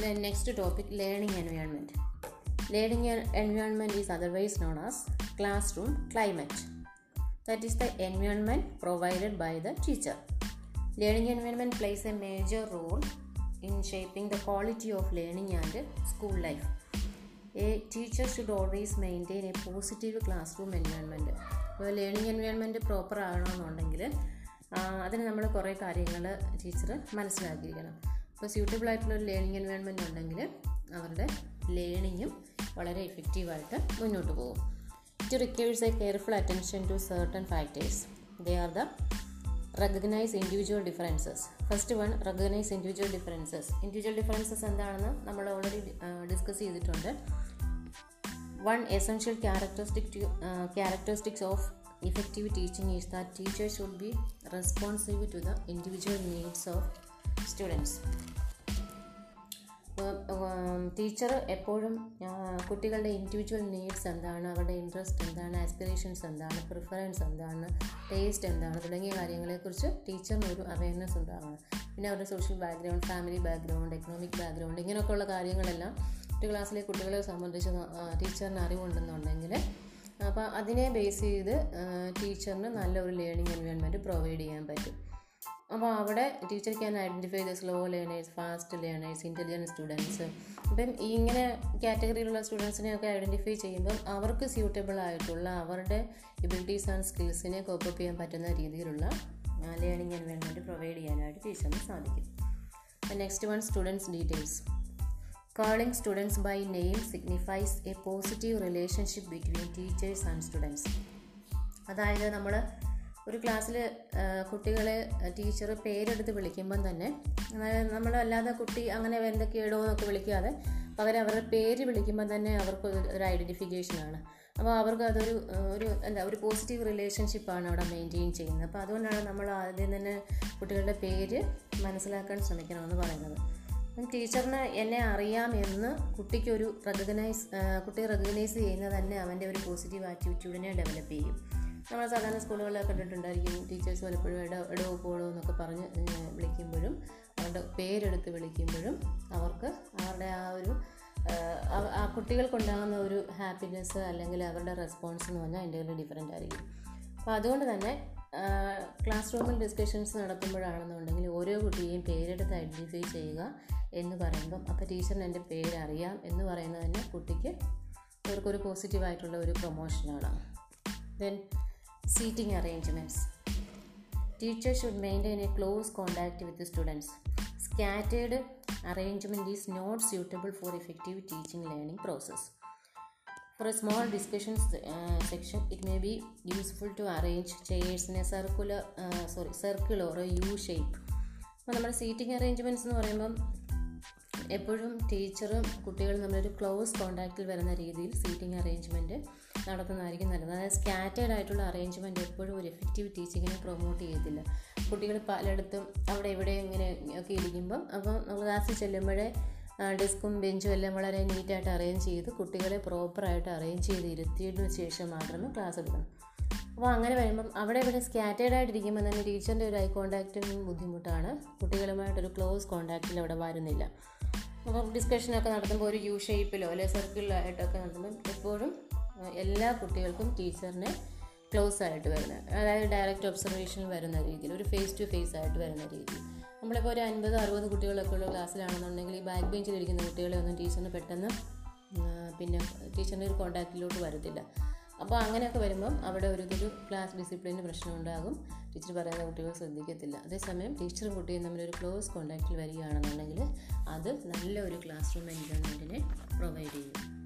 Then next topic learning environment. Learning environment is otherwise known as classroom climate. That is the environment provided by the teacher. Learning environment plays a major role in shaping the quality of learning and school life. A teacher should always maintain a positive classroom environment. അപ്പോൾ learning environment proper ആകണമെന്നുണ്ടെങ്കിൽ അതിന് നമ്മൾ കുറേ കാര്യങ്ങൾ teacher മനസ്സിലാക്കിയിരിക്കണം അപ്പോൾ suitable ആയിട്ടുള്ള ഒരു ലേണിംഗ് എൻവയോൺമെന്റ് ഉണ്ടെങ്കിൽ അവരുടെ ലേണിങ്ങും വളരെ എഫക്റ്റീവായിട്ട് മുന്നോട്ട് പോകും. It requires a careful attention to certain factors they are the recognise individual differences first one recognise individual differences individual differences എന്താണെന്ന് നമ്മൾ ഓൾറെഡി ഡിസ്കസ് ചെയ്തിട്ടുണ്ട്. One essential characteristic characteristics of effective teaching is that teachers should be responsive to the individual needs of students teacher എപ്പോഴും കുട്ടികളുടെ individual needs എന്താണ് അവരുടെ interest എന്താണ് aspirations എന്താണ് preference എന്താണ് ടേസ്റ്റ് എന്താണ് തുടങ്ങിയ കാര്യങ്ങളെക്കുറിച്ച് ടീച്ചറിന് ഒരു അവയർനെസ് ഉണ്ടാകണം പിന്നെ അവരുടെ social background family background economic background ഇങ്ങനെയൊക്കെയുള്ള കാര്യങ്ങളെല്ലാം ഒരു ക്ലാസ്സിലെ കുട്ടികളെ സംബന്ധിച്ച് ടീച്ചറിന് അറിവുണ്ടെന്നുണ്ടെങ്കിൽ അപ്പോൾ അതിനെ ബേസ് ചെയ്ത് ടീച്ചറിന് നല്ലൊരു ലേണിംഗ് എൻവയോൺമെന്റ് പ്രൊവൈഡ് ചെയ്യാൻ പറ്റും. അപ്പോൾ അവിടെ teacher can identify the slow learners fast learners intelligent students അപ്പം ഇങ്ങനെ കാറ്റഗറിയിലുള്ള സ്റ്റുഡൻസിനെയൊക്കെ ഐഡന്റിഫൈ ചെയ്യുമ്പം അവർക്ക് സ്യൂട്ടബിൾ ആയിട്ടുള്ള അവരുടെ എബിലിറ്റീസ് ആൻഡ് സ്കിൽസിനെ കോപ്പപ്പ് ചെയ്യാൻ പറ്റുന്ന രീതിയിലുള്ള ലേണിംഗ് എൻവയോൺമെന്റ് പ്രൊവൈഡ് ചെയ്യാനായിട്ട് ടീച്ചറിന് സാധിക്കും. Next one students details calling students by name signifies a positive relationship between teachers and students അതായത് നമ്മൾ ഒരു ക്ലാസ്സിൽ കുട്ടികളെ ടീച്ചർ പേരെടുത്ത് വിളിക്കുമ്പം തന്നെ നമ്മളല്ലാതെ കുട്ടി അങ്ങനെ എന്തൊക്കെയിടോ എന്നൊക്കെ വിളിക്കാതെ പകരം അവരുടെ പേര് വിളിക്കുമ്പം തന്നെ അവർക്ക് ഒരു ഐഡന്റിഫിക്കേഷനാണ് അപ്പോൾ അവർക്ക് അതൊരു ഒരു എന്താ ഒരു പോസിറ്റീവ് റിലേഷൻഷിപ്പാണ് അവിടെ മെയിന്റെയിൻ ചെയ്യുന്നത്. അപ്പോൾ അതുകൊണ്ടാണ് നമ്മൾ ആദ്യം തന്നെ കുട്ടികളുടെ പേര് മനസ്സിലാക്കാൻ ശ്രമിക്കണമെന്ന് പറയുന്നത്. ടീച്ചറിന് എന്നെ അറിയാം എന്ന് കുട്ടിക്കൊരു റെക്കഗ്നൈസ് കുട്ടിയെ റെക്കഗ്നൈസ് ചെയ്യുന്നത് തന്നെ അവന്റെ ഒരു പോസിറ്റീവ് ആറ്റിറ്റ്യൂഡിനെ ഡെവലപ്പ് ചെയ്യും. നമ്മൾ സാധാരണ സ്കൂളുകളിലൊക്കെ കണ്ടിട്ടുണ്ടായിരിക്കും ടീച്ചേഴ്സ് പലപ്പോഴും ഇട എടോ പോടോ എന്നൊക്കെ പറഞ്ഞ് വിളിക്കുമ്പോഴും അവരുടെ പേരെടുത്ത് വിളിക്കുമ്പോഴും അവർക്ക് അവരുടെ ആ ഒരു ആ കുട്ടികൾക്കുണ്ടാകുന്ന ഒരു ഹാപ്പിനെസ് അല്ലെങ്കിൽ അവരുടെ റെസ്പോൺസ് എന്ന് പറഞ്ഞാൽ അതിന്റെ എന്റെ ഡിഫറെന്റ് ആയിരിക്കും. അപ്പോൾ അതുകൊണ്ട് തന്നെ ക്ലാസ് റൂമിൽ ഡിസ്കഷൻസ് നടക്കുമ്പോഴാണെന്നുണ്ടെങ്കിൽ ഓരോ കുട്ടിയെയും പേരെടുത്ത് ഐഡന്റിഫൈ ചെയ്യുക എന്ന് പറയുമ്പം അപ്പോൾ ടീച്ചറിന് എന്റെ പേരറിയാം എന്ന് പറയുന്നത് തന്നെ കുട്ടിക്ക് അവർക്കൊരു പോസിറ്റീവായിട്ടുള്ള ഒരു പ്രൊമോഷനാണ്. Then seating arrangements teacher should maintain a close contact with students scattered arrangement is not suitable for effective teaching learning process For a small discussion uh, section, it may be useful to arrange chairs in a circular, uh, sorry, circle or a U shape. അപ്പോൾ നമ്മുടെ seating arrangements എന്ന് പറയുമ്പം എപ്പോഴും ടീച്ചറും കുട്ടികളും തമ്മിലൊരു close കോണ്ടാക്റ്റിൽ വരുന്ന രീതിയിൽ സീറ്റിംഗ് അറേഞ്ച്മെന്റ് നടത്തുന്നതായിരിക്കും നല്ലത്. അതായത് സ്കാറ്റേഡ് ആയിട്ടുള്ള അറേഞ്ച്മെന്റ് എപ്പോഴും ഒരു എഫക്റ്റീവ് ടീച്ചിങ്ങിനെ പ്രൊമോട്ട് ചെയ്യത്തില്ല. കുട്ടികൾ പലയിടത്തും അവിടെ ഇവിടെ ഇങ്ങനെ ഒക്കെ ഇരിക്കുമ്പം അപ്പം നമ്മൾ ക്ലാസ്സിൽ ചെല്ലുമ്പോഴേ ഡെസ്കും ബെഞ്ചും എല്ലാം വളരെ നീറ്റായിട്ട് അറേഞ്ച് ചെയ്ത് കുട്ടികളെ പ്രോപ്പറായിട്ട് അറേഞ്ച് ചെയ്ത് ഇരുത്തിയതിനു ശേഷം മാത്രമേ ക്ലാസ് എടുക്കണം. അപ്പോൾ അങ്ങനെ വരുമ്പം അവിടെ ഇവിടെ സ്കാറ്റേഡ് ആയിട്ടിരിക്കുമ്പോൾ തന്നെ ടീച്ചറിന്റെ ഒരു ഐ കോണ്ടാക്റ്റും ബുദ്ധിമുട്ടാണ്. കുട്ടികളുമായിട്ടൊരു ക്ലോസ് കോണ്ടാക്റ്റിൽ അവിടെ വരുന്നില്ല. അപ്പോൾ ഡിസ്കഷനൊക്കെ നടത്തുമ്പോൾ ഒരു യു ഷേപ്പിലോ അല്ലെങ്കിൽ സർക്കിളിലായിട്ടൊക്കെ നടത്തുമ്പോൾ എപ്പോഴും എല്ലാ കുട്ടികൾക്കും ടീച്ചറിന് ക്ലോസ് ആയിട്ട് വരുന്നത് അതായത് ഡയറക്റ്റ് ഒബ്സർവേഷൻ വരുന്ന രീതിയിൽ ഒരു ഫേസ് ടു ഫേസ് ആയിട്ട് വരുന്ന രീതിയിൽ നമ്മളിപ്പോൾ ഒരു അൻപത് അറുപത് കുട്ടികളൊക്കെ ഉള്ള ക്ലാസ്സിലാണെന്നുണ്ടെങ്കിൽ ഈ ബാക്ക് ബെഞ്ചിൽ ഇരിക്കുന്ന കുട്ടികളെ ഒന്നും ടീച്ചറിന് പെട്ടെന്ന് പിന്നെ ടീച്ചറിന്റെ ഒരു കോണ്ടാക്റ്റിലോട്ട് വരത്തില്ല. അപ്പോൾ അങ്ങനെയൊക്കെ വരുമ്പം അവിടെ ഒരു ഒരു ക്ലാസ് ഡിസിപ്ലിന് പ്രശ്നം ഉണ്ടാകും. ടീച്ചർ പറയുന്ന കുട്ടികൾ ശ്രദ്ധിക്കത്തില്ല. അതേസമയം ടീച്ചറും കുട്ടിയും തമ്മിൽ ഒരു ക്ലോസ് കോണ്ടാക്റ്റിൽ വരികയാണെന്നുണ്ടെങ്കിൽ അത് നല്ല ഒരു ക്ലാസ് റൂം എൻവയോൺമെന്റിനെ പ്രൊവൈഡ് ചെയ്യും.